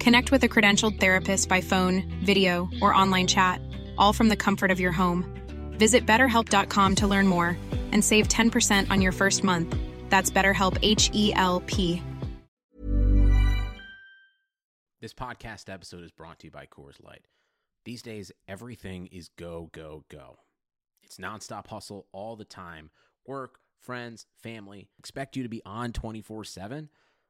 Connect with a credentialed therapist by phone, video, or online chat, all from the comfort of your home. Visit betterhelp.com to learn more and save 10% on your first month. That's BetterHelp H E L P. This podcast episode is brought to you by Coors Light. These days, everything is go, go, go. It's nonstop hustle all the time. Work, friends, family expect you to be on 24 7.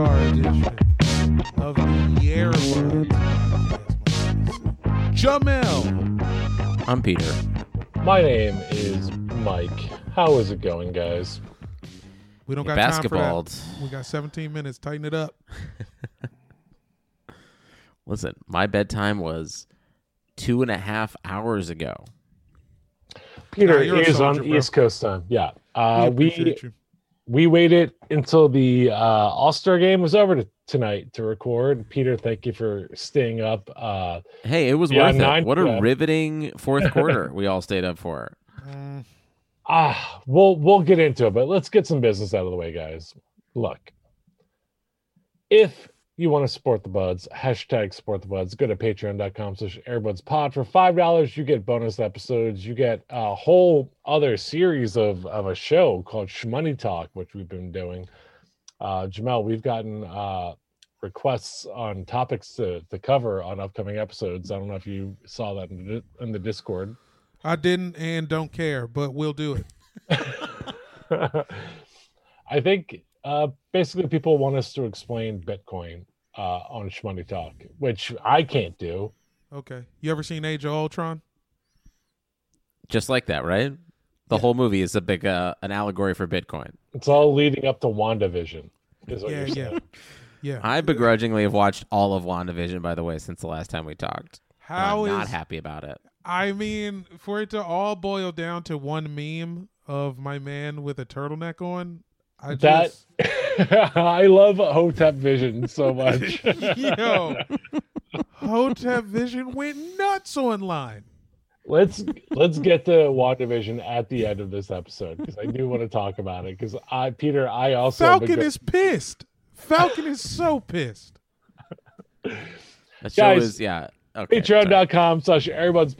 An all-star edition of the Airbuds Podcast. Jamel, I'm Peter. My name is Mike. How is it going, guys? we don't got basketball. time for that. We got 17 minutes. Tighten it up. Listen, my bedtime was two and a half hours ago. Peter Nah, you're is soldier, on bro. East Coast time. Yeah. Uh, we appreciate you. We waited until the uh, All Star game was over to, tonight to record. Peter, thank you for staying up. Uh, Hey, it was worth nine- it. What a riveting fourth quarter we all stayed up for. Ah, we'll we'll get into it, but let's get some business out of the way, guys. Look, if you want to support the buds, hashtag support the buds, go to patreon.com slash airbudspod. For five dollars, you get bonus episodes. You get a whole other series of, of a show called Shmoney Talk, which we've been doing. Uh Jamel, we've gotten uh requests on topics to, to cover on upcoming episodes. I don't know if you saw that in the, in the Discord. I didn't and don't care, but we'll do it. I think uh, basically people want us to explain Bitcoin uh, on Shmoney Talk, which I can't do. Okay. You ever seen Age of Ultron? Just like that, right? The whole movie is a big uh, an allegory for Bitcoin. It's all leading up to WandaVision. Is what Yeah, you're yeah. saying. Yeah. I begrudgingly have watched all of WandaVision, by the way, since the last time we talked. How I'm is not happy about it. I mean, for it to all boil down to one meme of my man with a turtleneck on, I That just I love Hotep Vision so much. yo, Hotep Vision went nuts online. let's let's get to WandaVision at the end of this episode because I do want to talk about it. Because I, Peter, I also Falcon go- is pissed. Falcon is so pissed. That show Guys, is yeah. Okay. sorry. patreon.com slash airbuds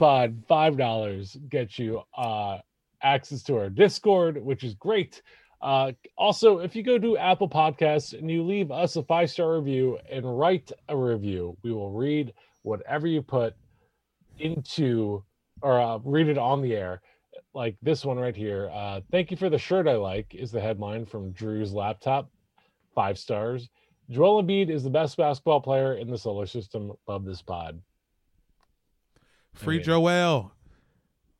five dollars gets you uh access to our discord which is great uh also if you go to apple podcasts and you leave us a five star review and write a review we will read whatever you put into or uh, read it on the air like this one right here. Uh, thank you for the shirt I like is the headline from Drew's laptop. Five stars. Joel Embiid is the best basketball player in the solar system. Love this pod. Free mean- Joel.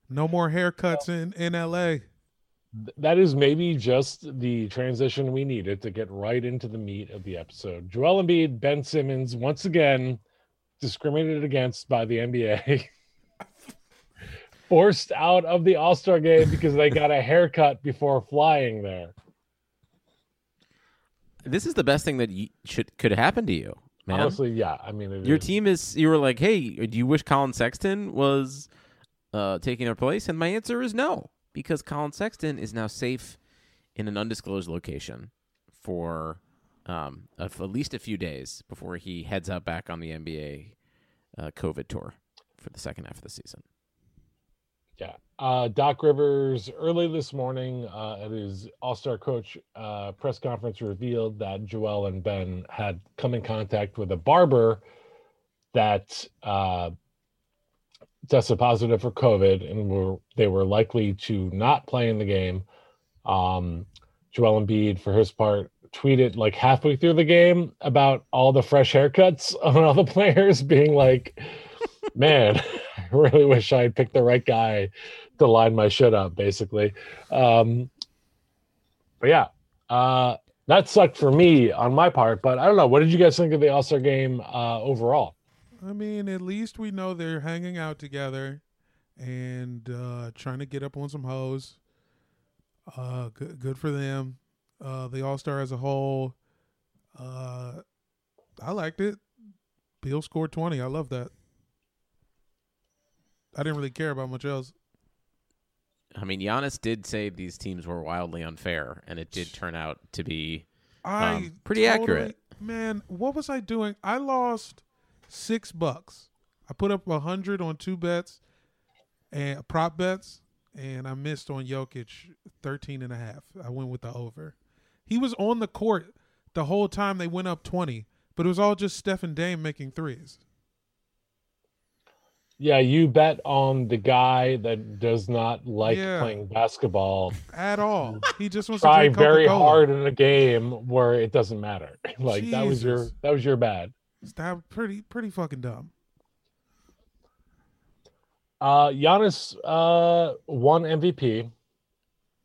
No more haircuts in in LA. Th- That is maybe just the transition we needed to get right into the meat of the episode. Joel Embiid, Ben Simmons, once again discriminated against by the NBA. Forced out of the All Star game because they got a haircut before flying there. This is the best thing that you should could happen to you, man. Honestly, yeah. I mean, it Your is- team is. You were like, hey, do you wish Collin Sexton was uh, taking their place? And my answer is no, because Collin Sexton is now safe in an undisclosed location for um, at least a few days before he heads out back on the NBA uh, COVID tour for the second half of the season. Yeah. Uh, Doc Rivers early this morning uh, at his All Star coach uh, press conference revealed that Joel and Ben had come in contact with a barber that uh, tested positive for COVID and were they were likely to not play in the game. Um, Joel Embiid, for his part, tweeted like halfway through the game about all the fresh haircuts on all the players, being like, "Man, I really wish I had picked the right guy to line my shit up." Basically, um, but yeah, uh, that sucked for me on my part. But I don't know. What did you guys think of the All Star game uh, overall? I mean, at least we know they're hanging out together and uh, trying to get up on some hoes. Uh, good, good for them. Uh, the All Star as a whole, uh, I liked it. Beal scored twenty. I love that. I didn't really care about much else. I mean, Giannis did say these teams were wildly unfair, and it did turn out to be. I Um, pretty totally- accurate. Man, what was I doing? I lost six bucks. I put up a hundred on two bets and prop bets, and I missed on Jokic 13 and a half. I went with the over. He was on the court the whole time they went up 20, but it was all just Steph and Dame making threes. Yeah, you bet on the guy that does not like Yeah. playing basketball. At all. He just wants Try to drink very hard in a game where it doesn't matter. like that was your that was your bad. That pretty pretty fucking dumb. Uh Giannis uh won MVP.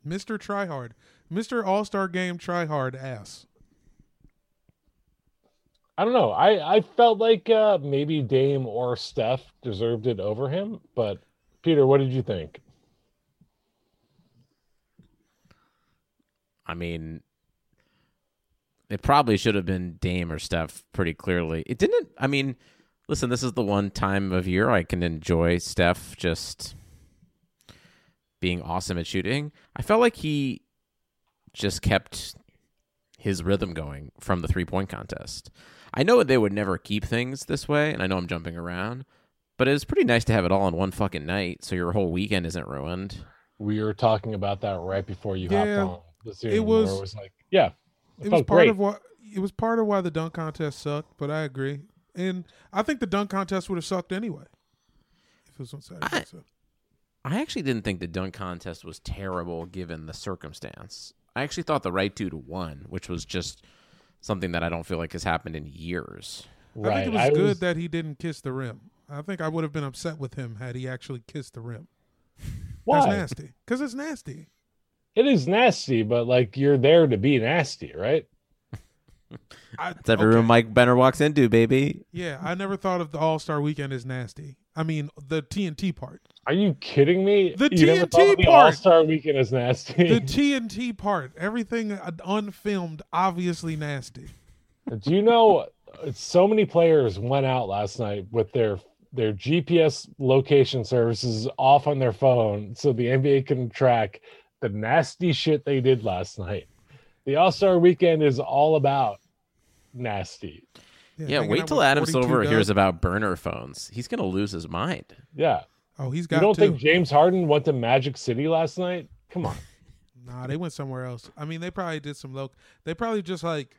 Mr. Tryhard. Mr. All-Star Game Tryhard ass. I don't know. I I felt like uh maybe Dame or Steph deserved it over him, but Peter, what did you think? I mean, it probably should have been Dame or Steph pretty clearly. It didn't. I mean, listen, this is the one time of year I can enjoy Steph just being awesome at shooting. I felt like he just kept his rhythm going from the three point contest. I know they would never keep things this way, and I know I'm jumping around, but it was pretty nice to have it all in one fucking night so your whole weekend isn't ruined. We were talking about that right before you Yeah, hopped on the Zoom. was- it was like, yeah, it was part great. of what it was part of why the dunk contest sucked, but I agree. And I think the dunk contest would have sucked anyway. If it was on Saturday. I- so. I actually didn't think the dunk contest was terrible given the circumstance. I actually thought the right dude won, which was just something that I don't feel like has happened in years. right. I think it was I good was- that he didn't kiss the rim. I think I would have been upset with him had he actually kissed the rim. why? That's nasty. Because it's nasty. It is nasty, but like you're there to be nasty, right? I, It's every okay. room Mike Benner walks into, baby. Yeah, I never thought of the All Star Weekend as nasty. I mean, the TNT part. Are you kidding me? The you TNT thought of the part. All Star Weekend is nasty. The TNT part. Everything uh, unfilmed, obviously nasty. Do you know so many players went out last night with their their GPS location services off on their phone so the NBA can track the nasty shit they did last night. The All Star weekend is all about nasty. Yeah, hanging wait till with Adam Silver Doug. hears about burner phones. He's gonna lose his mind. Yeah. Oh, he's You got You don't to. think James Harden went to Magic City last night? Come on. Nah, they went somewhere else. I mean, they probably did some low. They probably just like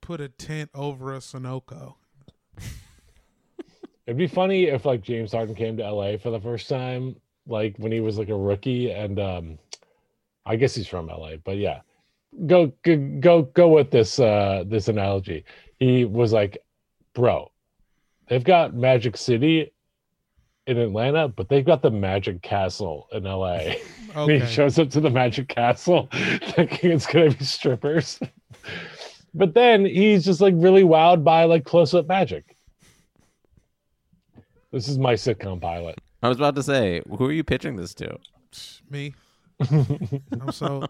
put a tent over a Sunoco. It'd be funny if like James Harden came to LA for the first time like when he was like a rookie, and um, I guess he's from LA, but yeah, go go go go with this uh this analogy. He was like, bro, they've got Magic City in Atlanta, but they've got the Magic Castle in LA. Okay. he shows up to the Magic Castle thinking it's gonna be strippers. but then he's just like really wowed by like close up magic. This is my sitcom pilot. I was about to say, who are you pitching this to? Me. I'm so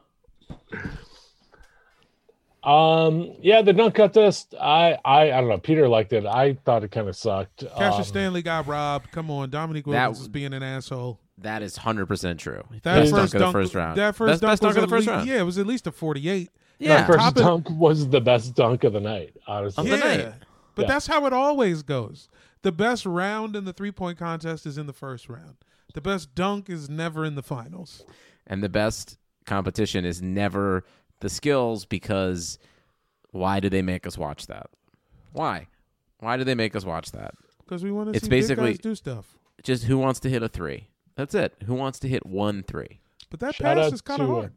Um, yeah, the dunk contest. I, I, I don't know. Peter liked it. I thought it kind of sucked. Cassius Um, Stanley got robbed. Come on, Dominique That Wilkins w- is being an asshole. That is hundred percent true. That best first dunk of the first round. That first best, dunk best dunk of the first least- round. Yeah, it was at least a 48. Yeah. That first Top it- dunk was the best dunk of the night. Honestly, Of the yeah. night. But Yeah. that's how it always goes. The best round in the three point contest is in the first round. The best dunk is never in the finals. And the best competition is never the skills because why do they make us watch that? Why? Why do they make us watch that? Because we want to It's see basically- guys do stuff. Just who wants to hit a three? That's it. Who wants to hit one three? But that Shout pass is kind of uh, hard.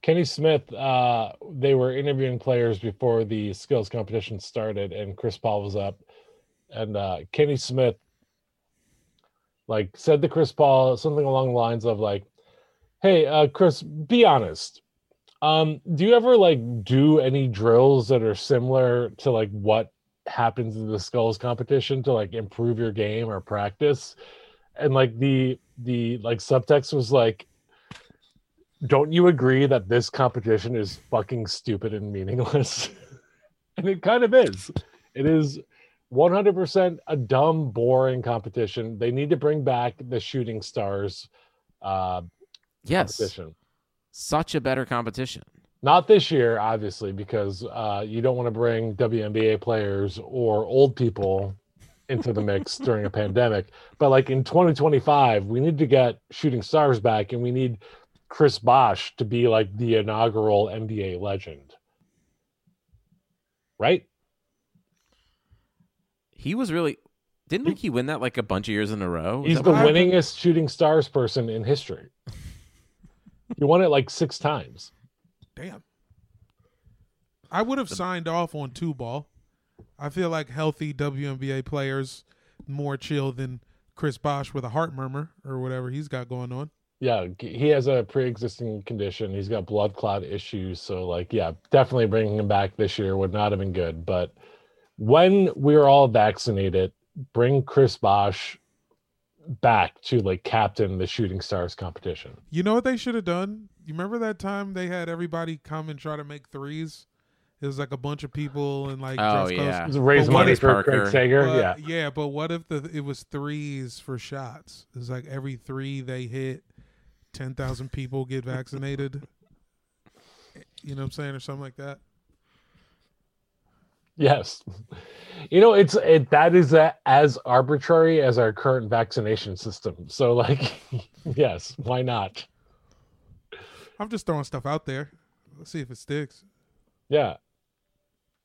Kenny Smith, uh, they were interviewing players before the skills competition started, and Chris Paul was up. And uh, Kenny Smith, like, said to Chris Paul something along the lines of, like, hey, uh, Chris, be honest. Um, do you ever, like, do any drills that are similar to, like, what happens in the skulls competition to, like, improve your game or practice? And, like, the, the, like, subtext was, like, don't you agree that this competition is fucking stupid and meaningless? and it kind of is. It is 100% a dumb, boring competition. They need to bring back the shooting stars uh, Yes. competition. Such a better competition. Not this year, obviously, because uh, you don't want to bring WNBA players or old people into the mix during a pandemic. But like in 2025, we need to get shooting stars back, and we need Chris Bosh to be like the inaugural NBA legend. Right? He was really didn't he win that like a bunch of years in a row? Is He's the what happened? winningest shooting stars person in history. He won it like six times. Damn. I would have signed off on two ball. I feel like healthy WNBA players more chill than Chris Bosh with a heart murmur or whatever he's got going on. Yeah, he has a pre-existing condition. He's got blood clot issues, so like, yeah, definitely bringing him back this year would not have been good. But when we're all vaccinated, bring Chris Bosh back to like captain the Shooting Stars competition. You know what they should have done? You remember that time they had everybody come and try to make threes? It was like a bunch of people and like Oh, dress yeah. codes. Raise But money if- for Craig Parker. Sager. But- yeah, yeah, but what if the it was threes for shots? It's like every three they hit, ten thousand people get vaccinated. you know what I'm saying, or something like that. Yes. You know, it's it that is a, as arbitrary as our current vaccination system. So like, yes, why not? I'm just throwing stuff out there. Let's see if it sticks. Yeah.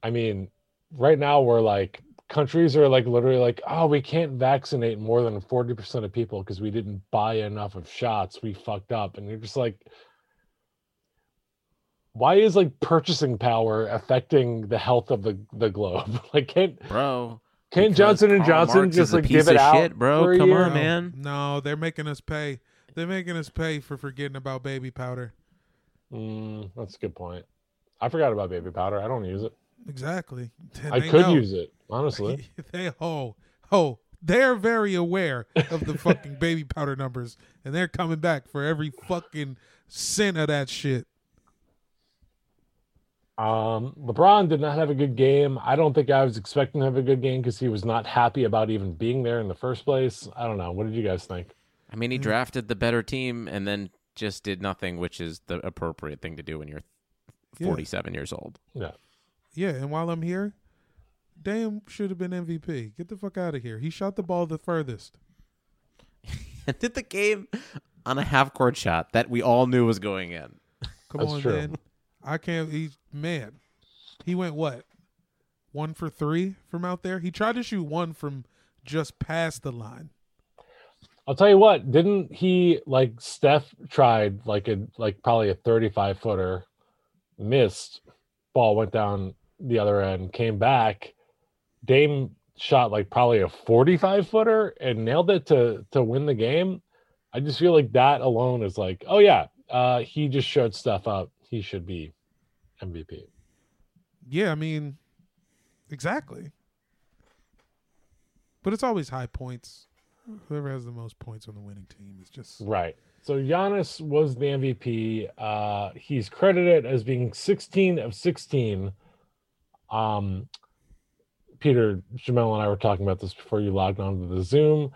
I mean, right now we're like countries are like literally like, oh, we can't vaccinate more than 40% of people because we didn't buy enough of shots. We fucked up. And you're just like, why is like purchasing power affecting the health of the, the globe? like can't Bro. can't Johnson and Johnson Marx just like give it out shit, bro. for a Come year? on, man. No, they're making us pay. They're making us pay for forgetting about baby powder. Mm, that's a good point. I forgot about baby powder. I don't use it. Exactly. And I could know. use it, honestly. they oh oh they're very aware of the fucking baby powder numbers, and they're coming back for every fucking cent of that shit. Um, LeBron did not have a good game. I don't think I was expecting to have a good game because he was not happy about even being there in the first place. I don't know. What did you guys think? I mean, he drafted the better team and then just did nothing, which is the appropriate thing to do when you're Yeah. 47 years old. Yeah. Yeah, and while I'm here, Dame should have been MVP. Get the fuck out of here. He shot the ball the furthest. And did the game on a half court shot that we all knew was going in. Come That's on, true. man. I can't. He's man. He went what? One for three from out there. He tried to shoot one from just past the line. I'll tell you what, didn't he like Steph tried like a like probably a 35 footer, missed, ball went down the other end, came back. Dame shot like probably a 45 footer and nailed it to to win the game. I just feel like that alone is like, oh yeah, uh he just showed stuff up. He should be MVP. Yeah, I mean, exactly. But it's always high points. Whoever has the most points on the winning team is just Right. So Giannis was the MVP. Uh he's credited as being 16 of 16. Um Peter Jamel and I were talking about this before you logged on to the Zoom.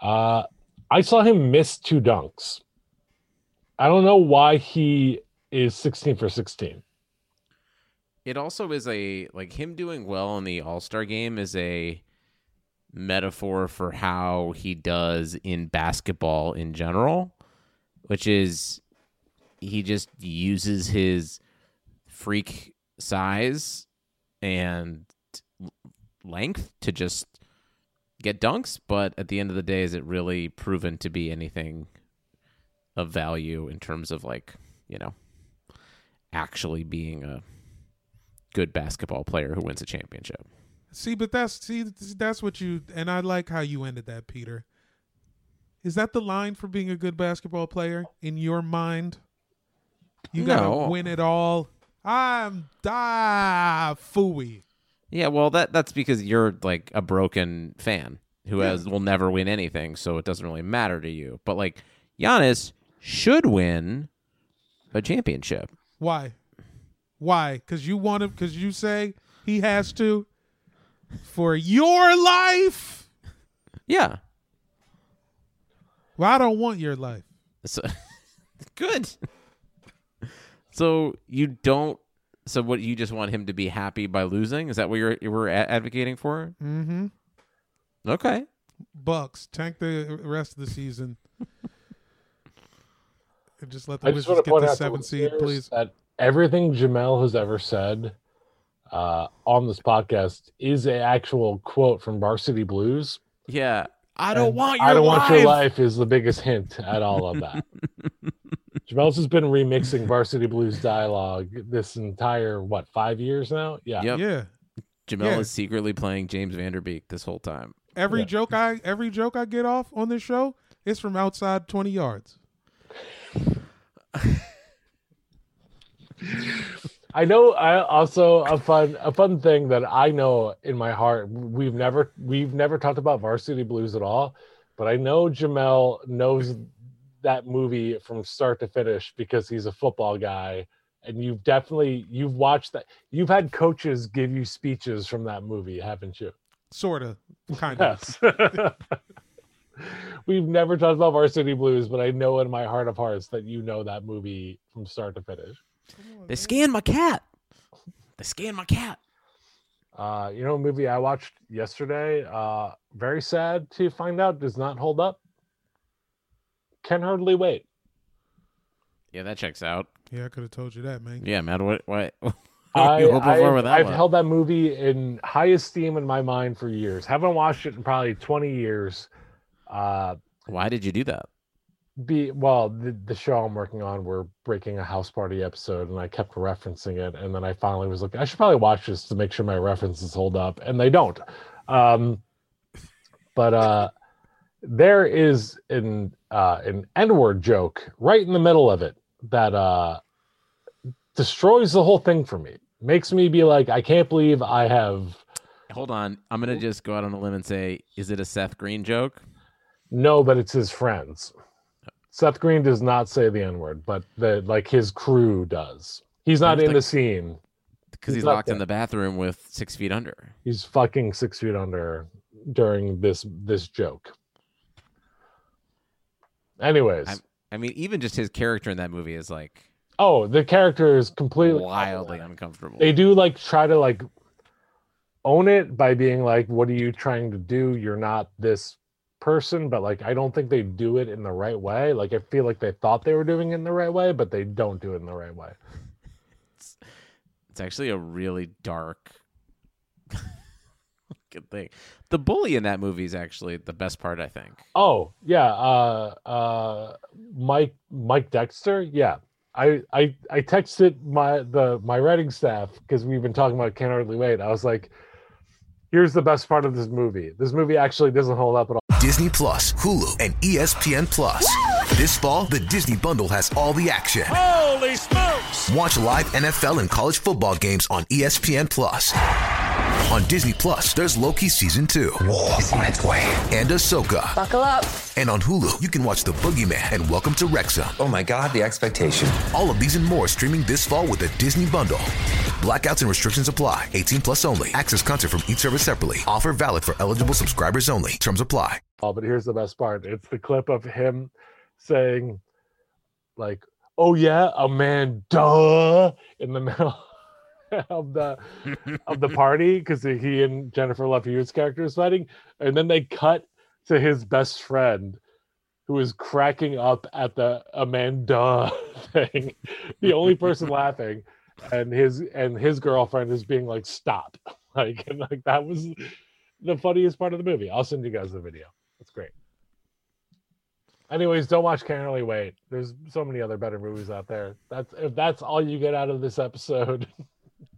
Uh I saw him miss two dunks. I don't know why he is 16 for 16. It also is a like him doing well in the All Star game is a metaphor for how he does in basketball in general, which is he just uses his freak size and length to just get dunks, but at the end of the day, is it really proven to be anything of value in terms of like, you know, actually being a good basketball player who wins a championship? See, but that's see that's what you and I like how you ended that, Peter. Is that the line for being a good basketball player in your mind? You gotta No. win it all. I'm da fooey. Yeah, well, that that's because you're like a broken fan who Yeah. has will never win anything, so it doesn't really matter to you. But like Giannis should win a championship. Why? Why? Because you want him. Because you say he has to for your life. Yeah. Well, I don't want your life. So good. So you don't. So what? You just want him to be happy by losing? Is that what you're you were advocating for? Mm-hmm. Okay. Bucks tank the rest of the season. And just let the I just Wizards want to get point the out seven seed, please. that everything Jamel has ever said uh, on this podcast is a actual quote from Varsity Blues. Yeah. I don't And want your I don't life. want your life is the biggest hint at all of that. Jamel's has been remixing Varsity Blues dialogue this entire what five years now? Yeah, Yep. Yeah. Jamel Yeah. is secretly playing James Van Der Beek this whole time. Every Yeah. joke I every joke I get off on this show is from outside twenty yards. I know. I also a fun a fun thing that I know in my heart. We've never we've never talked about Varsity Blues at all, but I know Jamel knows that movie from start to finish because he's a football guy, and you've definitely you've watched that. You've had coaches give you speeches from that movie, haven't you? Sorta. Kind of. Yes. We've never talked about Varsity Blues, but I know in my heart of hearts that you know that movie from start to finish. They scanned my cat. They scanned my cat. Uh, you know, a movie I watched yesterday. Uh, very sad to find out does not hold up. Can hardly wait. Yeah, that checks out. Yeah, I could have told you that, man. Yeah, man. What? What? what I, you hoping for I've, with that I've one? held that movie in high esteem in my mind for years. Haven't watched it in probably twenty years. Uh, Why did you do that? be well, the, the show I'm working on, we're breaking a house party episode, and I kept referencing it, and then I finally was like, I should probably watch this to make sure my references hold up, and they don't. Um, but uh, there is an uh, an N word joke right in the middle of it that uh, destroys the whole thing for me. Makes me be like, I can't believe I have Hold on. I'm gonna just go out on a limb and say, is it a Seth Green joke? No, but it's his friends. Seth Green does not say the N word, but the like his crew does. He's not in like- the scene. Because he's He's locked in the bathroom with six feet under. He's fucking six feet under during this this joke. Anyways, I'm- I mean, even just his character in that movie is like oh, the character is completely wildly uncomfortable. They do like try to like own it by being like, "What are you trying to do? You're not this person." But like, I don't think they do it in the right way. Like, I feel like they thought they were doing it in the right way, but they don't do it in the right way. It's actually a really dark good thing. The bully in that movie is actually the best part. I think. Oh yeah, uh, uh, Mike Mike Dexter. Yeah, I I I texted my the my writing staff because we've been talking about Can't Hardly Wait. I was like, here's the best part of this movie. This movie actually doesn't hold up at all. Disney Plus, Hulu, and ESPN Plus. This fall, the Disney Bundle has all the action. Holy smokes! Watch live NFL and college football games on ESPN Plus. On Disney Plus, there's Loki season two. War is on its way. And Ahsoka. Buckle up. And on Hulu, you can watch The Boogeyman and Welcome to Wrexham. Oh my god, the expectation. All of these and more streaming this fall with the Disney Bundle. Blackouts and restrictions apply. 18 plus only. Access content from each service separately. Offer valid for eligible subscribers only. Terms apply. Oh, but here's the best part. It's the clip of him saying, like, "Oh yeah, a man, duh," in the middle of the of the party because he and Jennifer Love Hewitt's character is fighting, and then they cut to his best friend who is cracking up at the Amanda thing, the only person laughing, and his and his girlfriend is being like, "Stop!" Like, and like that was the funniest part of the movie. I'll send you guys the video. It's great. Anyways, don't watch Can't Hardly Wait. There's so many other better movies out there. That's if that's all you get out of this episode,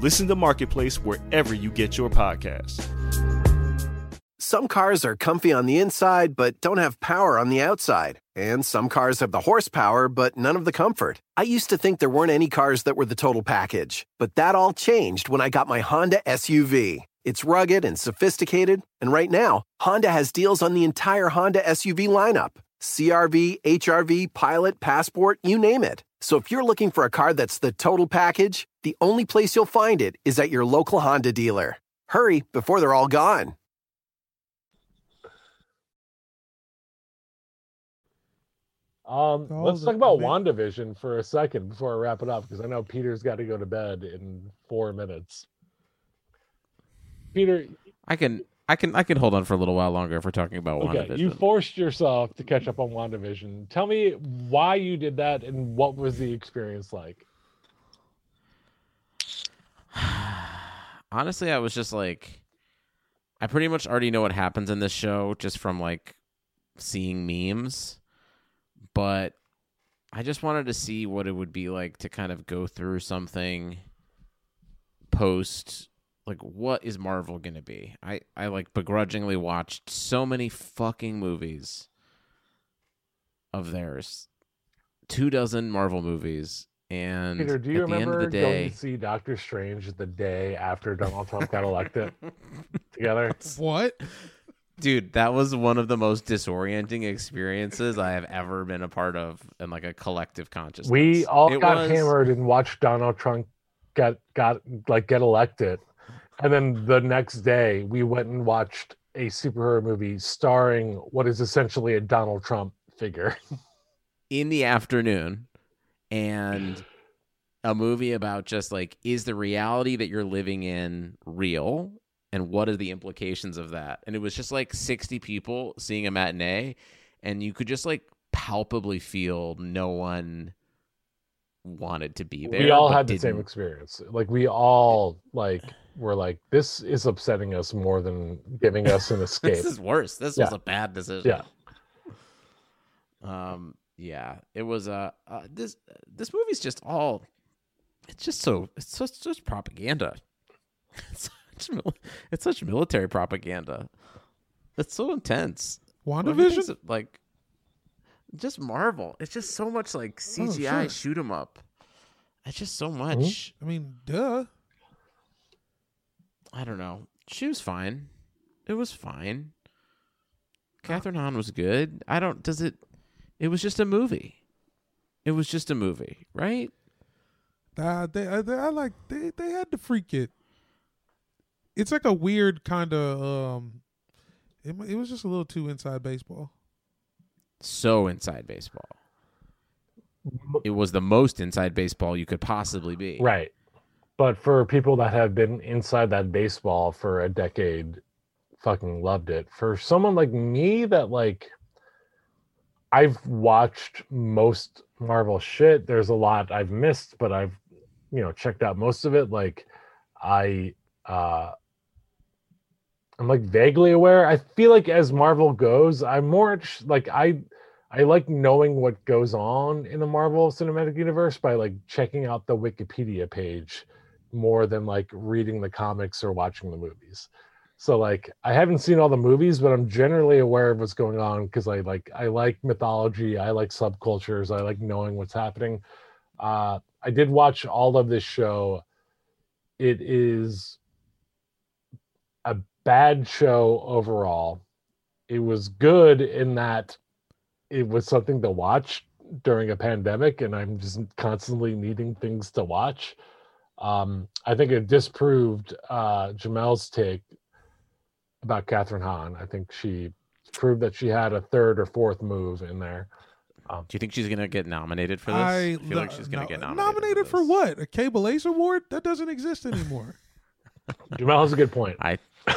Listen to Marketplace wherever you get your podcasts. Some cars are comfy on the inside, but don't have power on the outside. And some cars have the horsepower, but none of the comfort. I used to think there weren't any cars that were the total package, but that all changed when I got my Honda SUV. It's rugged and sophisticated, and right now, Honda has deals on the entire Honda SUV lineup CRV, HRV, Pilot, Passport, you name it. So if you're looking for a car that's the total package, the only place you'll find it is at your local Honda dealer. Hurry before they're all gone. Um, Oh, let's talk about the- WandaVision for a second before I wrap it up because I know Peter's got to go to bed in four minutes. Peter, I can I can I can hold on for a little while longer if we're talking about okay, WandaVision. you forced yourself to catch up on WandaVision. Tell me why you did that and what was the experience like? Honestly, I was just like I pretty much already know what happens in this show just from like seeing memes. But I just wanted to see what it would be like to kind of go through something post like what is Marvel going to be? I I like begrudgingly watched so many fucking movies of theirs. Two dozen Marvel movies and Peter, do you at the end remember of the going day to see Doctor Strange the day after Donald Trump got elected together? What? Dude, that was one of the most disorienting experiences I have ever been a part of in like a collective consciousness. We all It got was- hammered and watched Donald Trump get got like get elected, and then the next day we went and watched a superhero movie starring what is essentially a Donald Trump figure. in the afternoon and a movie about just like is the reality that you're living in real and what are the implications of that and it was just like 60 people seeing a matinee and you could just like palpably feel no one wanted to be there we all had the same didn't. experience. Like we all like were like, this is upsetting us more than giving us an escape. this is worse this was a bad decision Yeah. um yeah it was uh, uh this this movie's just all it's just so it's just just propaganda it's such, mil- it's such military propaganda it's so intense Everything's, WandaVision? like just marvel it's just so much like cgi Oh, sure. shoot 'em up it's just so much I mean, duh. I don't know she was fine it was fine kathryn hahn was good i don't does it it was just a movie it was just a movie right Uh, they, uh, they, I like they, they had to freak it. it's like a weird kind of um it, it was just a little too inside baseball. So inside baseball. It was the most inside baseball you could possibly be. Right. But for people that have been inside that baseball for a decade, fucking loved it. For someone like me that like I've watched most Marvel shit. There's a lot I've missed, but I've you know checked out most of it. Like I uh I'm like vaguely aware. I feel like as Marvel goes, I'm more like I I like knowing what goes on in the Marvel Cinematic Universe by like checking out the Wikipedia page more than like reading the comics or watching the movies. So like I haven't seen all the movies, but I'm generally aware of what's going on because I like I like mythology, I like subcultures, I like knowing what's happening. Uh I did watch all of this show. It is a bad show overall. It was good in that it was something to watch during a pandemic, and I'm just constantly needing things to watch. Um, I think it disproved uh, Jamel's take about Kathryn Hahn. I think she proved that she had a third or fourth move in there. Um, Do you think she's gonna get nominated for this? I feel like she's gonna no- get nominated. nominated for this. what? A Cable Ace Award? That doesn't exist anymore. Jamel has a good point. I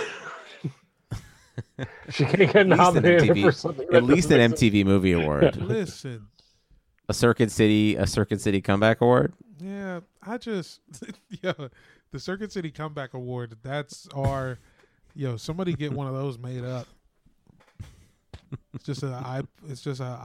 She can't get at least an nominated MTV for something. at least an doesn't exist. MTV Movie Award, Listen, a Circuit City, a Circuit City Comeback Award. yeah, I just yeah, the Circuit City Comeback Award. That's our yo. Somebody get one of those made up. It's just a i. It's just a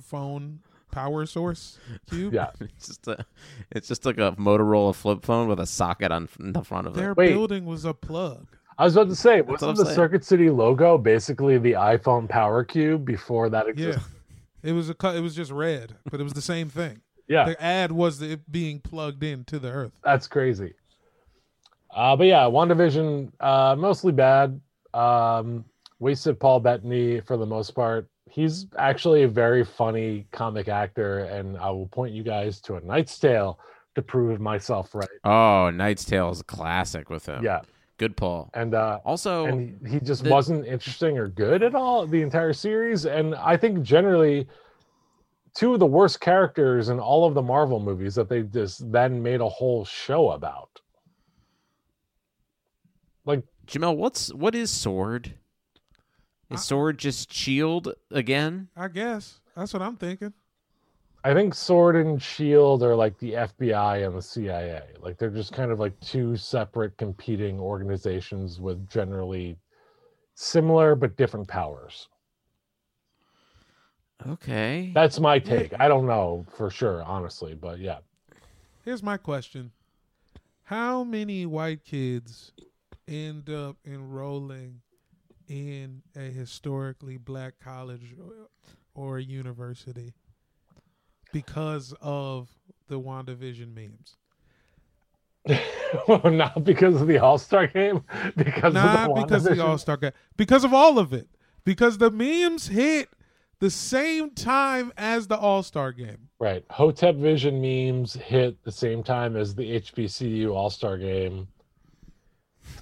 iPhone power source cube. Yeah. It's just a, it's just like a Motorola flip phone with a socket on in the front of Their it. Wait. building was a plug. I was about to say, what wasn't the saying. Circuit City logo basically the iPhone Power Cube before that Yeah, existed? It was a. co- It was just red, but it was the same thing. Yeah, The ad was the, it being plugged into the Earth. that's crazy. Uh, but yeah, WandaVision, uh, mostly bad. Um, wasted Paul Bettany for the most part. He's actually a very funny comic actor, and I will point you guys to a Knight's Tale to prove myself right. Oh, Knight's Tale is a classic with him. Yeah, good pull. and uh, Also, and he, he just the- wasn't interesting or good at all the entire series and i think generally two of the worst characters in all of the marvel movies that they just then made a whole show about like Jamel, what's what is sword? Is I- sword just shield again? I guess that's what I'm thinking. I think sword and shield are like the fbi and the cia like they're just kind of like two separate competing organizations with generally similar but different powers. Okay. that's my take. I don't know for sure honestly but yeah. Here's my question: How many white kids end up enrolling in a historically black college or, or university because of the WandaVision memes? not because of the All Star game, because Not of the because of the All Star game, because of all of it. Because the memes hit the same time as the All Star game. Right, Hotep Vision memes hit the same time as the HBCU All Star game.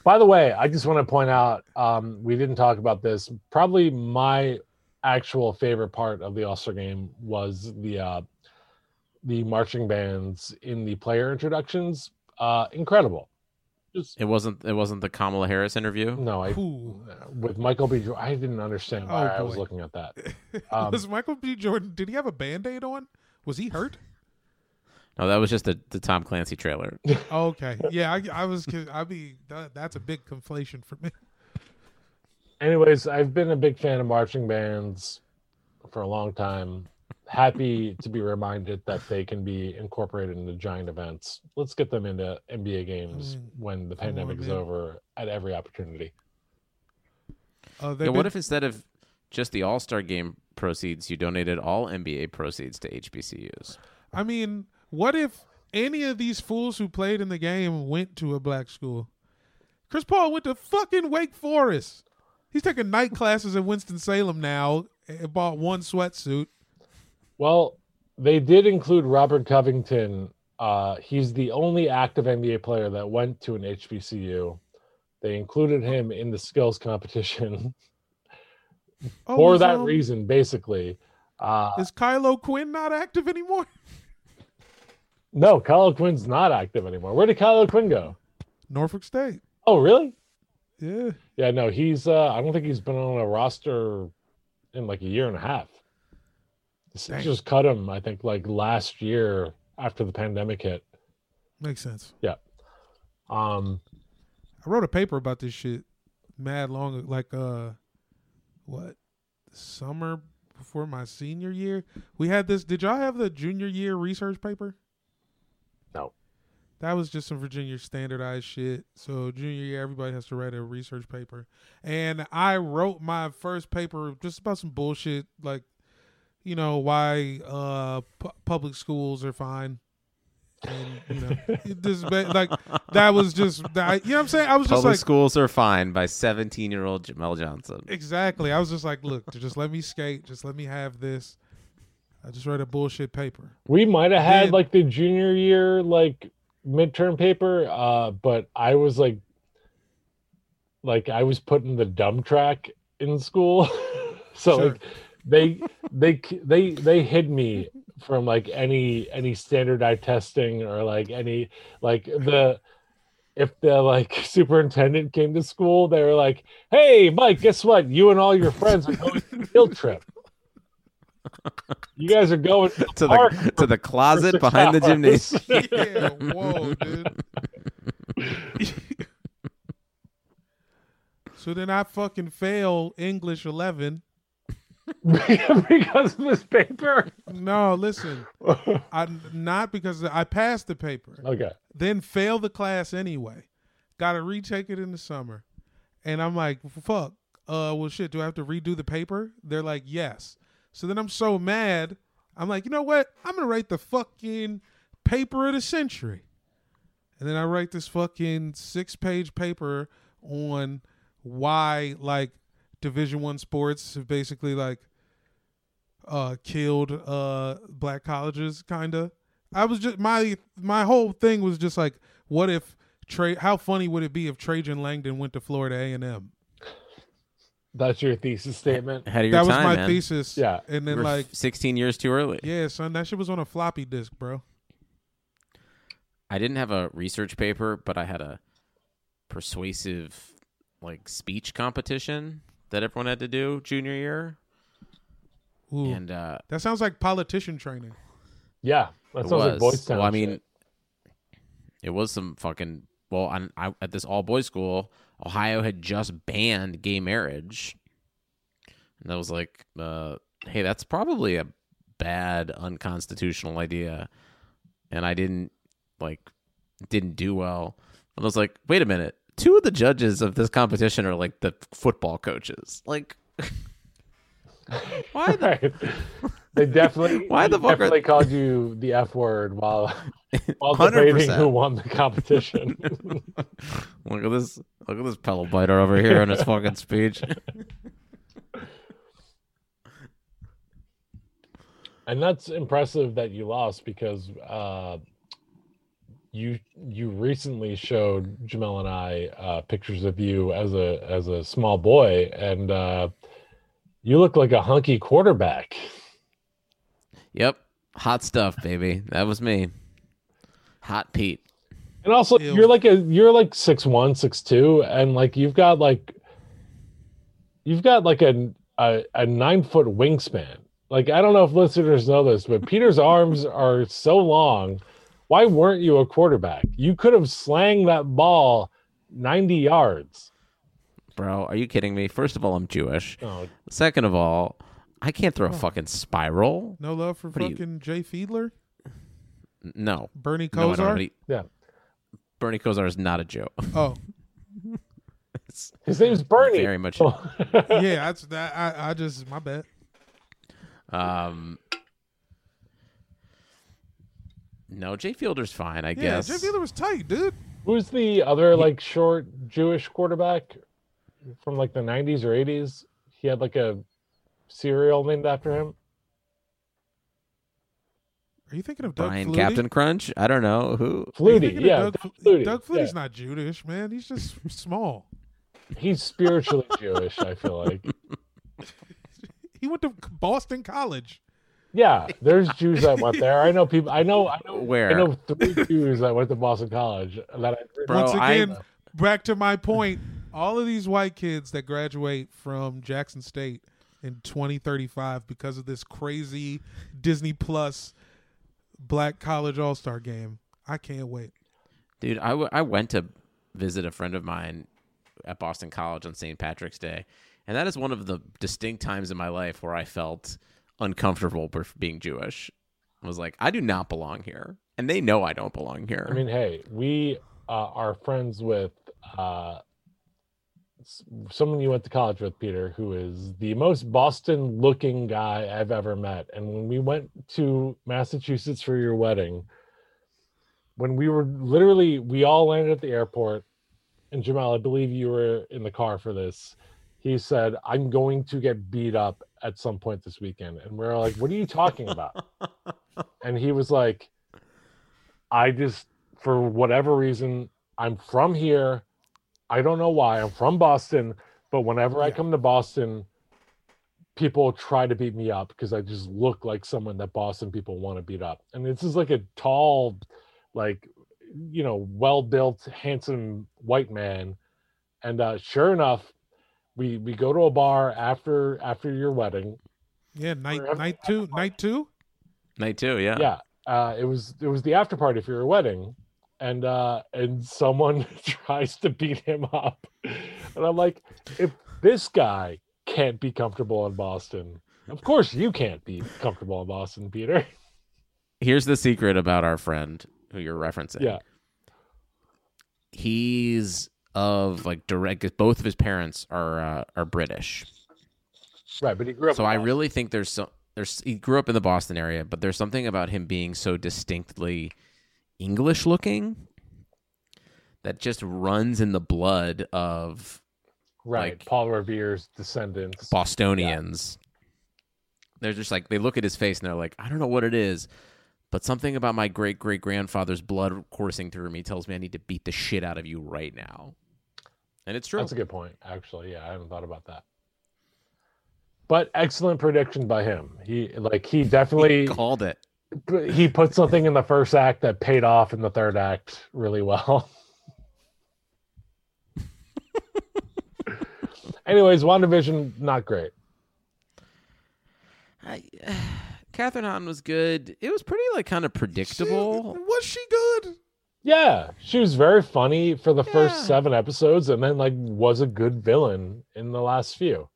By the way, I just want to point out um, we didn't talk about this. Probably my actual favorite part of the All Star game was the uh, the marching bands in the player introductions. Uh, incredible. Just It wasn't. It wasn't the Kamala Harris interview. no, I Ooh. with Michael B. Jordan. I didn't understand why Oh, I was looking at that. Um, was Michael B. Jordan? Did he have a band aid on? Was he hurt? No, that was just the, the Tom Clancy trailer. Oh, okay. Yeah, I, I was. I mean, that, that's a big conflation for me. anyways, I've been a big fan of marching bands for a long time. Happy to be reminded that they can be incorporated into giant events. Let's get them into NBA games Mm. when the pandemic is over at every opportunity. Uh, Yeah, what if instead of just the All Star Game proceeds, you donated all NBA proceeds to HBCUs? I mean, what if any of these fools who played in the game went to a black school? Chris Paul went to fucking Wake Forest. He's taking night classes in Winston Salem now. And bought one sweatsuit. Well, they did include Robert Covington. Uh, he's the only active NBA player that went to an HBCU. they included him in the skills competition Oh, for that um, reason, basically. Uh, Is Kyle O'Quinn not active anymore? no, Kyle O'Quinn's not active anymore. Where did Kyle O'Quinn go? Norfolk State. Oh, really? Yeah. Yeah, no, he's. uh I don't think he's been on a roster in like a year and a half. Dang. Sixers cut him, I think, like last year after the pandemic hit. Makes sense. Yeah. Um. I wrote a paper about this shit mad long like uh what summer before my senior year. We had this did y'all have the junior year research paper? No. That was just some Virginia standardized shit. So junior year everybody has to write a research paper. And I wrote my first paper just about some bullshit like you know why uh pu- public schools are fine. And you know, it just like that was just that, you know what I'm saying? I was just Public like schools are fine by 17 year old Jamel Johnson. Exactly. I was just like, look, just let me skate. Just let me have this. I just wrote a bullshit paper. We might have had Then- like the junior year like midterm paper, uh, but I was like, like I was put in the dumb track in school, so Sure. like they they they they hid me from like any any standardized testing or like any like the if the like superintendent came to school they were like hey mike guess what you and all your friends are going on a field trip you guys are going to, To park the to the closet six behind the gymnasium. yeah, whoa, dude. so then I fucking fail English 11. because of this paper No, listen. I not because I passed the paper. okay then fail the class anyway. Got to retake it in the summer. And I'm like, fuck. Uh, well, shit. Do I have to redo the paper? They're like, yes. So then I'm so mad. I'm like, you know what? I'm gonna write the fucking paper of the century. And then I write this fucking six page paper on why like Division One sports have basically like uh killed uh black colleges kinda. I was just my my whole thing was just like, what if Tra- how funny would it be if Trajan Langdon went to Florida A and M? that's your thesis statement Ahead of That your was my man. thesis. Yeah. and then You were like, 16 years too early. yeah, son, that shit was on a floppy disk, bro. I didn't have a research paper, but I had a persuasive like speech competition that everyone had to do junior year. Ooh, And uh that sounds like politician training. yeah that it sounds like was. voice well, I mean, shit. it was some fucking. Well, on, I, at this all boys school, Ohio had just banned gay marriage, and I was like, uh, "Hey, that's probably a bad, unconstitutional idea," and I didn't like didn't do well. And I was like, "Wait a minute." Two of the judges of this competition are like the football coaches. Like, why the right. They definitely Why the fuck are- definitely called you the F word while while debating 100%. who won the competition. Look at this! Look at this pedal biter over here in his fucking speech. and that's impressive that you lost because uh, you you recently showed Jamel and I uh, pictures of you as a as a small boy, and uh, you look like a hunky quarterback. Yep, hot stuff, baby. That was me. Hot Pete. And also, Ew. you're like a you're like six one, six two, and like you've got like you've got like a a, a nine foot wingspan. Like I don't know if listeners know this, but Peter's arms are so long. Why weren't you a quarterback? You could have slang that ball ninety yards. Bro, are you kidding me? First of all, I'm Jewish. Oh, Second of all, I can't throw a fucking spiral. No love for What do you- fucking Jay Fiedler, No. Bernie No, I don't have Kosar. any- yeah. Bernie Kosar is not a joke. oh, His name's Bernie. Very much. yeah, that's that. I, I just my bad. Um, no, Jay Fielder's fine, I Yeah, guess. Jay Fielder was tight, dude. Who's the other like short Jewish quarterback from like the nineties or eighties? He had like a cereal named after him. Are you thinking of Doug Brian Flutie? Captain Crunch? I don't know who. Flutie, yeah, Doug, Doug Flutie. Doug Flutie's yeah. not Jewish, man. He's just small. he's spiritually Jewish. I feel like. He went to Boston College. Yeah, there's Jews that went there. I know people. I know. I know. Where? I know three Jews that went to Boston College. That I, Bro, Once I- again, back to my point. All of these white kids that graduate from Jackson State in 2035 because of this crazy Disney Plus Black College All Star game. I can't wait. Dude, I, w- I went to visit a friend of mine at Boston College on St. Patrick's Day, and that is one of the distinct times in my life where I felt uncomfortable for being Jewish. I was like, I do not belong here, and they know I don't belong here. I mean, hey, we uh, are friends with uh, someone you went to college with, Peter, who is the most Boston-looking guy I've ever met. And when we went to Massachusetts for your wedding, when we were literally, we all landed at the airport, and Jamal, I believe you were in the car for this. He said, "I'm going to get beat up at some point this weekend," and we are like, "What are you talking about?" and he was like. I just, for whatever reason, I'm from here. I don't know why. I'm from Boston, but whenever I come to Boston, people try to beat me up because I just look like someone that Boston people want to beat up. And this is like a tall, like, you know, well built, handsome white man. And uh, sure enough, we we go to a bar after after your wedding. Yeah, night night two, night two. Night two, yeah. yeah uh it was it was the after party for your wedding and uh and someone tries to beat him up and i'm like if this guy can't be comfortable in boston of course you can't be comfortable in boston peter Here's the secret about our friend who you're referencing. yeah He's of like direct. 'cause Both of his parents are uh, are British. right but he grew up So I Boston. really think there's some there's he grew up in the Boston area, but there's something about him being so distinctly English looking that just runs in the blood of right like- paul revere's descendants Bostonians. They're just like they look at his face and they're like, I don't know what it is, but something about my great great grandfather's blood coursing through me tells me I need to beat the shit out of you right now. And it's true. that's a good point actually yeah i haven't thought about that but excellent prediction by him he like he definitely Called it. he put something in the first act that paid off in the third act really well. Anyways, WandaVision, not great. I, Kathryn Hahn was good. It was pretty like kind of predictable. She- was she good? Yeah, she was very funny for the Yeah. first seven episodes and then like was a good villain in the last few.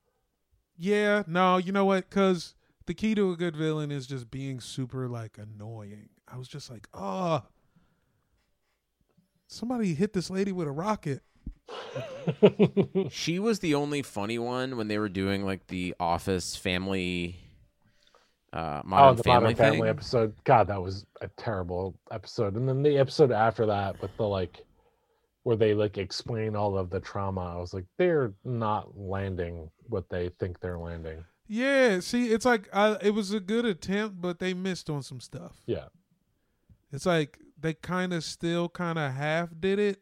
Yeah, no, you know what? Because the key to a good villain is just being super like annoying. I was just like, oh, somebody hit this lady with a rocket. She was the only funny one when they were doing like the Office family, uh, oh, the Family Modern Family thing. episode. God, that was a terrible episode. And then the episode after that with the like where they like explain all of the trauma. I was like, they're not landing what they think they're landing. Yeah, see, it's like I, it was a good attempt, but they missed on some stuff. Yeah. It's like they kind of still kind of half did it.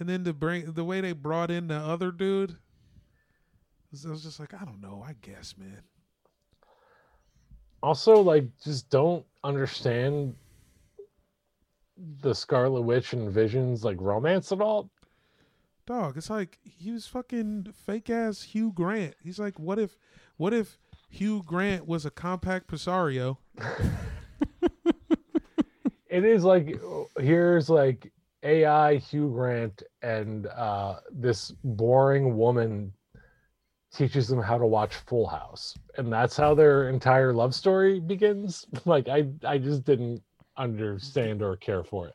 And then to bring the way they brought in the other dude, I was just like, I don't know, I guess, man. also like just don't understand the Scarlet Witch and Vision's like romance at all. Dog, it's like he was fucking fake ass Hugh Grant. He's like, what if, what if Hugh Grant was a Compaq Presario? It is like here's like AI Hugh Grant and uh this boring woman teaches them how to watch Full House. And that's how their entire love story begins. Like I I just didn't understand or care for it.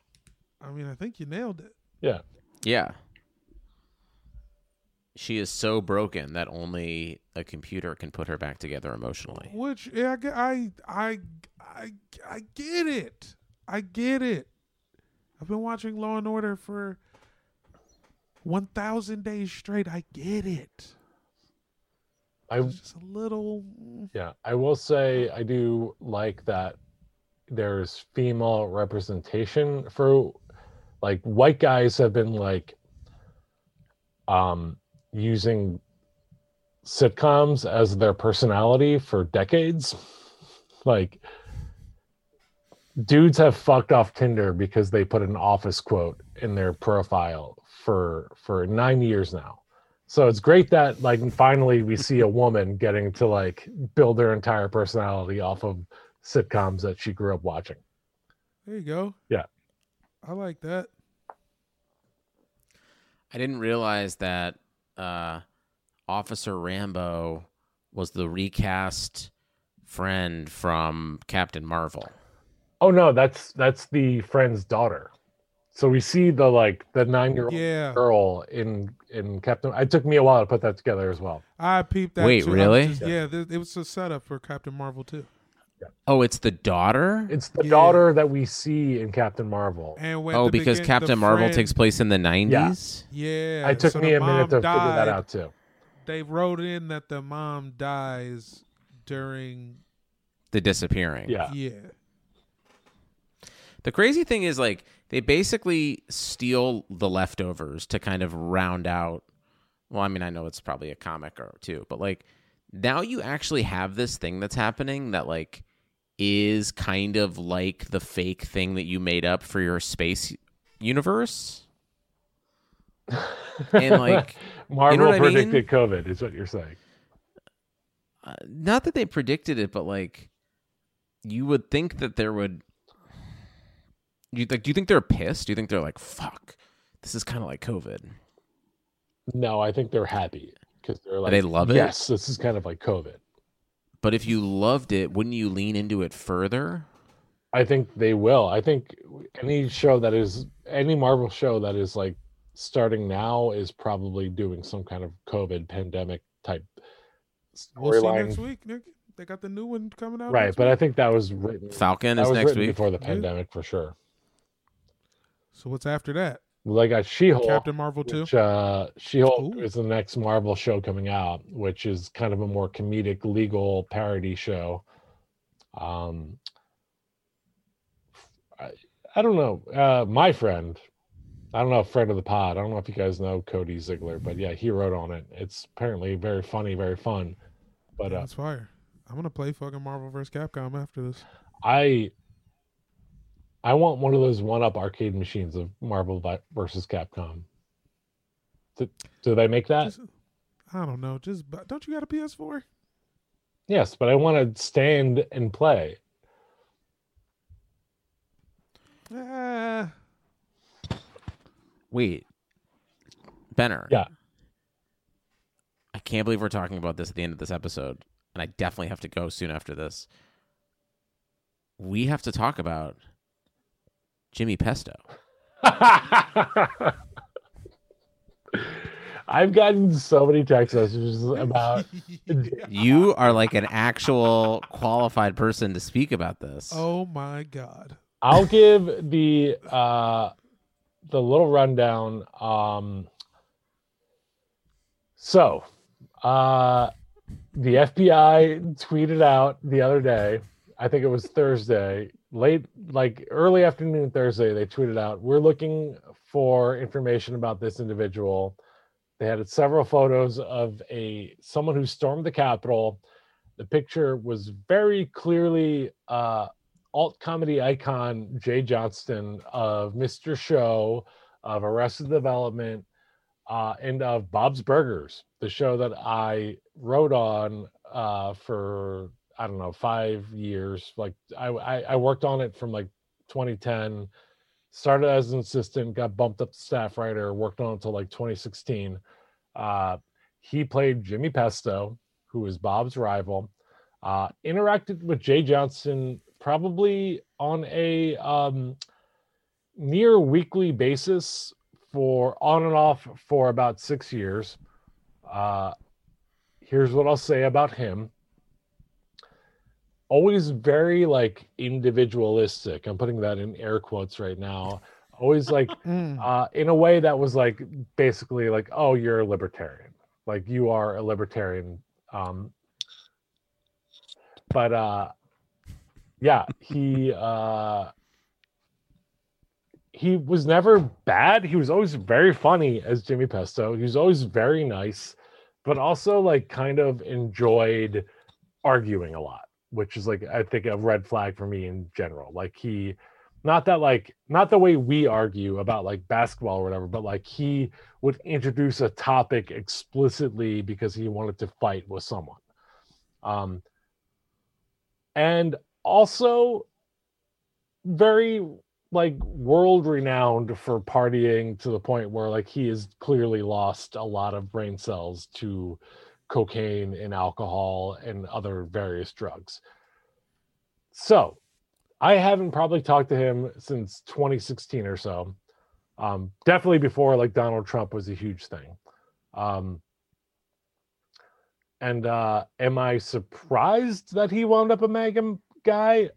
I mean, I think you nailed it. Yeah. Yeah. She is so broken that only a computer can put her back together emotionally. Which yeah, I, I I I I get it. I get it. I've been watching Law and Order for one thousand days straight. I get it. I just a little. Yeah, I will say I do like that there's female representation for like white guys have been like um, using sitcoms as their personality for decades. Like, dudes have fucked off Tinder because they put an office quote in their profile for for nine years now. So it's great that like finally we see a woman getting to like build their entire personality off of sitcoms that she grew up watching. There you go. Yeah. I like that. I didn't realize that uh, Officer Rambeau was the recast friend from Captain Marvel. Oh no, that's that's the friend's daughter. So we see the like the nine year old Yeah. girl in in Captain. It took me a while to put that together as well. I peeped that. Wait, too. Really? just- yeah, th- it was a setup for Captain Marvel too. Oh, it's the daughter? It's the Yeah. daughter that we see in Captain Marvel. And when Oh, because begin- Captain Marvel friend- takes place in the 90s? Yeah, yeah. it took so me a minute mom to figure that out too. They wrote in that the mom dies during. The disappearing. Yeah. Yeah, The crazy thing is, like, they basically steal the leftovers to kind of round out. Well, I mean, I know it's probably a comic or two, but like, now you actually have this thing that's happening that, like, is kind of like the fake thing that you made up for your space universe. And, like, Marvel I mean? predicted COVID, is what you're saying. uh, not that they predicted it, but like, you would think that there would. You like? Do you think they're pissed? Do you think they're like, "Fuck, this is kind of like COVID"? No, I think they're happy because they're like They love it? Yes, this is kind of like COVID. But if you loved it, wouldn't you lean into it further? I think they will. I think any show that is any Marvel show that is like starting now is probably doing some kind of COVID pandemic type we'll storyline. next week. Nick. They got the new one coming out. Right, next but I think that was written Falcon that is was next written week. before the Yeah. pandemic for sure. So what's after that? Well, I got She-Hulk. Captain Marvel too. Which, uh, She-Hulk Ooh. is the next Marvel show coming out, which is kind of a more comedic legal parody show. Um, I, I don't know. Uh, my friend, I don't know, friend of the pod. I don't know if you guys know Cody Ziglar, but yeah, he wrote on it. It's apparently very funny, very fun. But uh, That's fire. I'm gonna play fucking Marvel vs. Capcom after this. I, I want one of those one-up arcade machines of Marvel vi- versus Capcom. Do, do they make that? Just, I don't know. Just bu- don't you got a PS4? Yes, but I want to stand and play. Uh, Wait, Benner. Yeah. I can't believe we're talking about this at the end of this episode, and I definitely have to go soon after this. We have to talk about Jimmy Pesto. I've gotten so many text messages about You are like an actual qualified person to speak about this. oh my god. I'll give the uh the little rundown. Um so uh the FBI tweeted out the other day, I think it was Thursday, late like early afternoon Thursday, they tweeted out, We're looking for information about this individual. They had several photos of a someone who stormed the Capitol. The picture was very clearly uh alt comedy icon Jay Johnston of Mr. Show, of Arrested Development, uh, and of Bob's Burgers, the show that I wrote on uh, for I don't know five years. Like I, I worked on it from like 2010. Started as an assistant, got bumped up to staff writer, worked on it until like 2016. Uh, he played Jimmy Pesto, who is Bob's rival. Uh, interacted with Jay Johnston probably on a um, near weekly basis for on and off for about six years. Uh, here's what I'll say about him. Always very like individualistic. I'm putting that in air quotes right now. Always like Mm. uh, in a way that was like basically like, oh, you're a libertarian, like you are a libertarian. Um, but uh, yeah, he uh, he was never bad. He was always very funny as Jimmy Pesto. He was always very nice, but also like kind of enjoyed arguing a lot, which is like I think a red flag for me in general. Like he not that like not the way we argue about like basketball or whatever, but like he would introduce a topic explicitly because he wanted to fight with someone. Um and also very like world renowned for partying to the point where like he has clearly lost a lot of brain cells to cocaine and alcohol and other various drugs. So, I haven't probably talked to him since 2016 or so. Um, definitely before like Donald Trump was a huge thing. Um, and uh, am I surprised that he wound up a MAGA guy?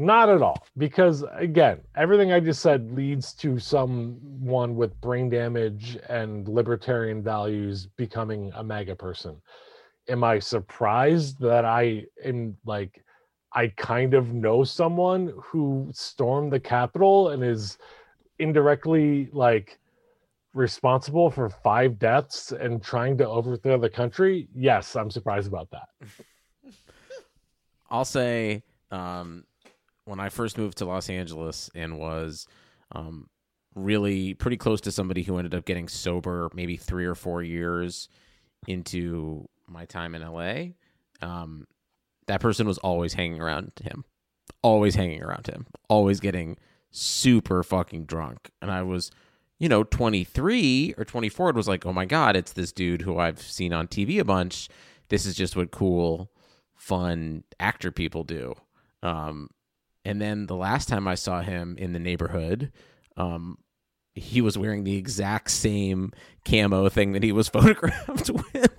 Not at all, because again, everything I just said leads to someone with brain damage and libertarian values becoming a MAGA person. Am I surprised that I am like, I kind of know someone who stormed the Capitol and is indirectly like responsible for five deaths and trying to overthrow the country? Yes, I'm surprised about that. I'll say um, when I first moved to Los Angeles and was um, really pretty close to somebody who ended up getting sober maybe three or four years into my time in LA, um, that person was always hanging around him, always hanging around him, always getting super fucking drunk. And I was, you know, 23 or 24 It was like, oh my God, it's this dude who I've seen on TV a bunch. This is just what cool, fun actor people do. Um, and then the last time I saw him in the neighborhood, um, he was wearing the exact same camo thing that he was photographed with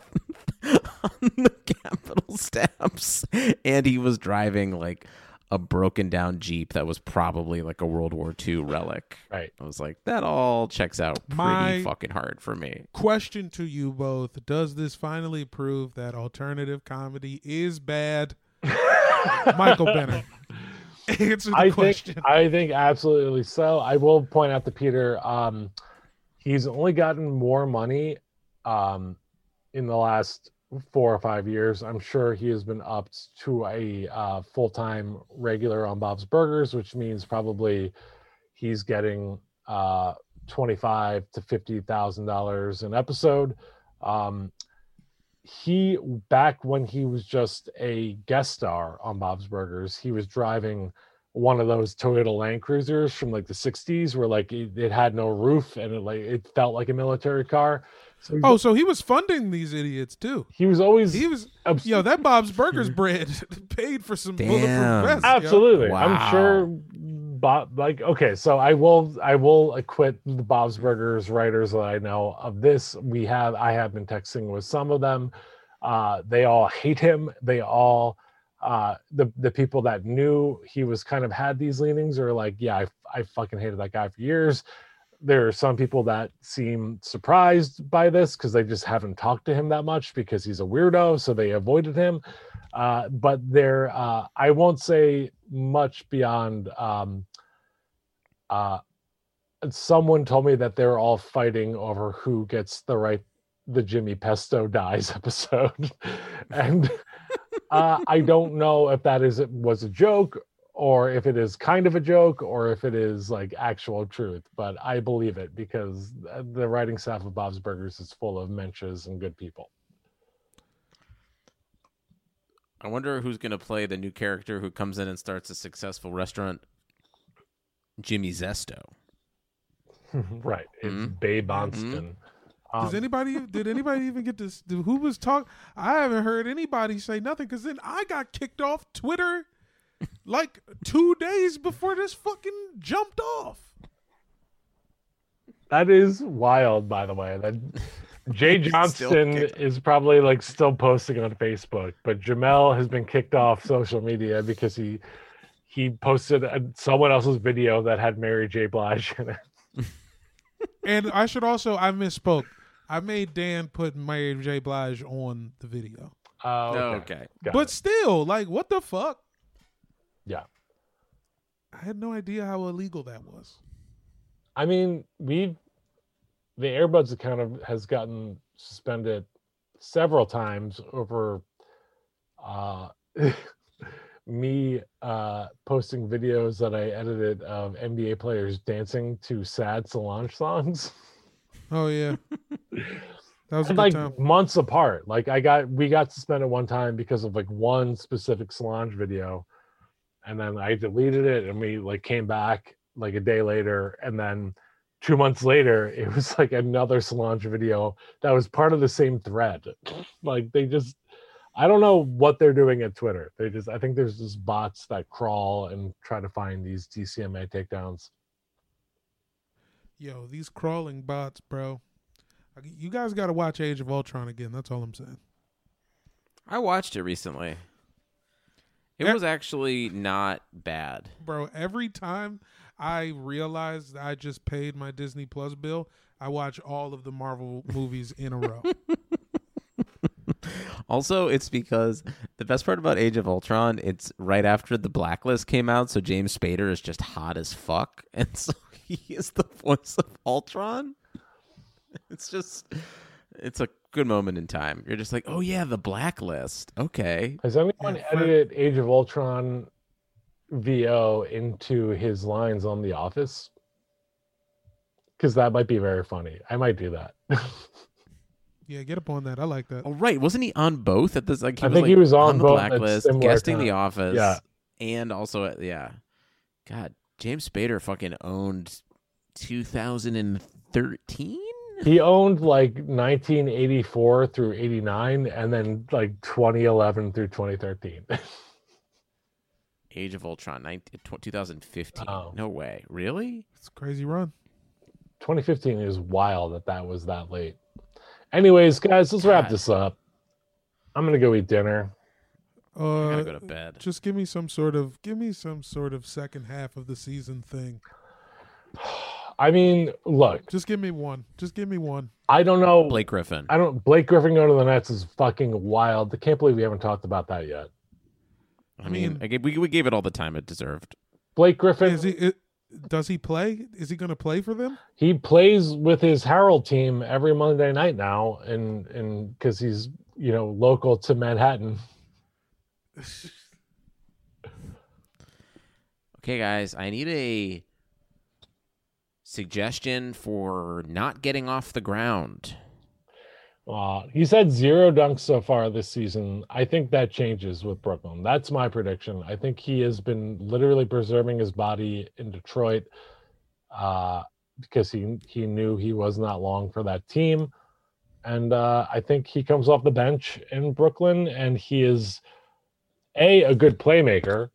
on the Capitol steps. And he was driving like a broken down Jeep that was probably like a World War II relic. Right. I was like, that all checks out pretty My- fucking hard for me. Question to you both: Does this finally prove that alternative comedy is bad? Michael Benner, answer the I question. think I think absolutely so. I will point out to Peter, um, he's only gotten more money um, in the last four or five years. I'm sure he has been upped to a uh, full time regular on Bob's Burgers, which means probably he's getting uh, twenty five to fifty thousand dollars an episode. Um, he back when he was just a guest star on Bob's Burgers, he was driving one of those Toyota Land Cruisers from like the 60s where like it, it had no roof and it like it felt like a military car. So he- oh, so he was funding these idiots too. he was always He was, obs- yo, that Bob's Burgers bread paid for some Damn. bulletproof vests. yo. absolutely. Wow. I'm sure Bob like okay, so I will I will acquit the Bob's Burgers writers that I know of this. We have I have been texting with some of them. Uh they all hate him. They all uh the the people that knew he was kind of had these leanings are like, yeah, I, I fucking hated that guy for years. There are some people that seem surprised by this because they just haven't talked to him that much because he's a weirdo, so they avoided him. Uh, but there, uh, I won't say much beyond. Um, uh, someone told me that they're all fighting over who gets the right the Jimmy Pesto dies episode, and uh, I don't know if that is was a joke or if it is kind of a joke or if it is like actual truth. But I believe it because the writing staff of Bob's Burgers is full of menches and good people. I wonder who's going to play the new character who comes in and starts a successful restaurant, Jimmy Zesto. right, it's Mhm. Babe Mhm. Onston. Does Um, anybody? Did anybody even get this? Who was talk? I haven't heard anybody say nothing because then I got kicked off Twitter like two days before this fucking jumped off. That is wild, by the way. That Jay Still Johnston is probably like still posting on Facebook, but Jamel has been kicked off social media because he he posted a, someone else's video that had Mary J. Blige in it. And I should also I misspoke. I made Dan put Mary J. Blige on the video, Oh, okay. Got but it. still, like, what the fuck? yeah. I had no idea how illegal that was. I mean, we've the Airbuds account of, has gotten suspended several times over uh, me uh, posting videos that I edited of NBA players dancing to sad Solange songs. Oh yeah, that was like time. months apart. Like I got we got suspended one time because of like one specific Solange video, and then I deleted it, and we like came back like a day later, and then two months later it was like another Solange video that was part of the same thread. like they just I don't know what they're doing at Twitter. They just I think there's just bots that crawl and try to find these DCMA takedowns. Yo, these crawling bots, bro. You guys got to watch Age of Ultron again. That's all I'm saying. I watched it recently. It Yeah. was actually not bad. Bro, every time I realize I just paid my Disney Plus bill, I watch all of the Marvel movies in a row. Also, it's because the best part about Age of Ultron, it's right after the Blacklist came out, so James Spader is just hot as fuck, and so he is the voice of Ultron. It's just, it's a good moment in time. You're just like, oh yeah, the Blacklist. Okay, Has anyone Yeah, Fred- edited Age of Ultron VO into his lines on The Office? Because that might be very funny. I might do that. yeah, get up on that. I like that. oh right, wasn't he on both at this? Like, he I was, think like, he was on the both at Blacklist, similar guesting The. Office, Yeah. and also at, yeah. God, James Spader fucking owned 2013. he owned like 1984 through 89 and then like 2011 through 2013. Age of Ultron, 19, uh, 2015. Oh. No way. Really? It's a crazy run. 2015 is wild that that was that late. Anyways, guys, let's wrap God. this up. I'm going to go eat dinner. I Uh, gotta go to bed. just give me some sort of give me some sort of second half of the season thing. I mean, look, Just give me one. Just give me one. I don't know. Blake Griffin. I don't. Blake Griffin going to the Nets is fucking wild. I can't believe we haven't talked about that yet. I mean, I gave, we, we gave it all the time it deserved. Blake Griffin, Is he? It, does he play? Is he going to play for them? he plays with his Harold team every Monday night now, and and because he's you know local to Manhattan. Okay, guys, I need a suggestion for not getting off the ground. Uh, he's had zero dunks so far this season. I think that changes with Brooklyn. That's my prediction. I think he has been literally preserving his body in Detroit uh, because he he knew he was not long for that team, and uh, I think he comes off the bench in Brooklyn, and he is a a good playmaker,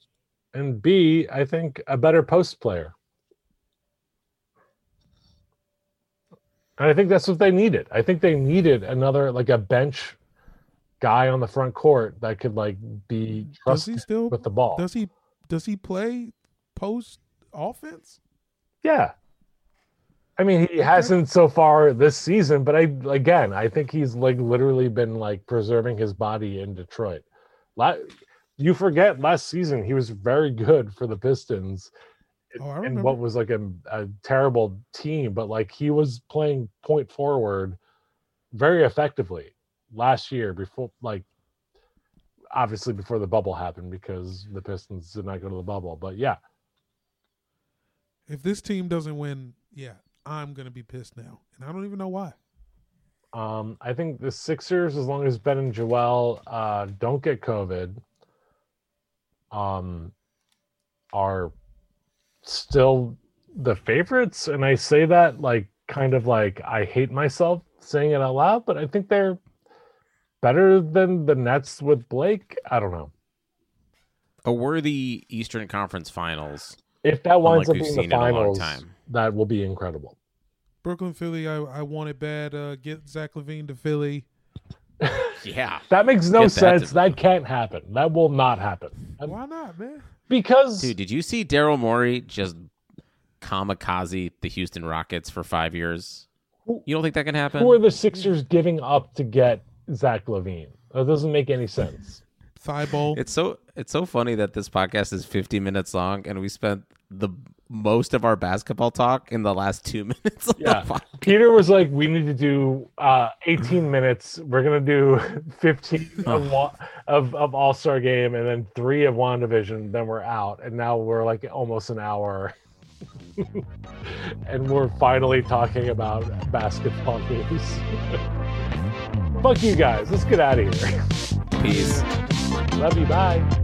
and b I think a better post player. And I think that's what they needed. I think they needed another like a bench guy on the front court that could like be trusted still? with the ball. Does he? Does he play post offense? Yeah. I mean, he hasn't so far this season, but I again, I think he's like literally been like preserving his body in Detroit. You forget last season he was very good for the Pistons Oh, I in what was like a, a terrible team, but like he was playing point forward very effectively last year before like obviously before the bubble happened because the Pistons did not go to the bubble. But yeah, If this team doesn't win, yeah, I'm gonna be pissed now, and I don't even know why. Um, I think the Sixers, as long as Ben and Joel uh, don't get COVID, um, are still the favorites. And I say that like kind of like I hate myself saying it out loud, but I think they're better than the Nets with Blake. I don't know. A worthy Eastern Conference Finals. If that winds Unlike up we've being the in a long finals, time. that will be incredible. Brooklyn, Philly. I I want it bad. Uh, get Zach LaVine to Philly. Yeah. That makes no Get that sense. to- that can't happen. That will not happen. Why not, man? Because Dude, did you see Daryl Morey just kamikaze the Houston Rockets for five years? You don't think that can happen? Who are the Sixers giving up to get Zach LaVine? That doesn't make any sense. Thybulle. It's so it's so funny that this podcast is 50 minutes long and we spent the most of our basketball talk in the last two minutes. Yeah. Peter was like, "We need to do uh, 18 minutes. We're gonna do 15 of, of of All Star Game, and then three of WandaVision. Then we're out. And now we're like almost an hour, and we're finally talking about basketball games. Fuck you guys. Let's get out of here. Peace. Love you. Bye.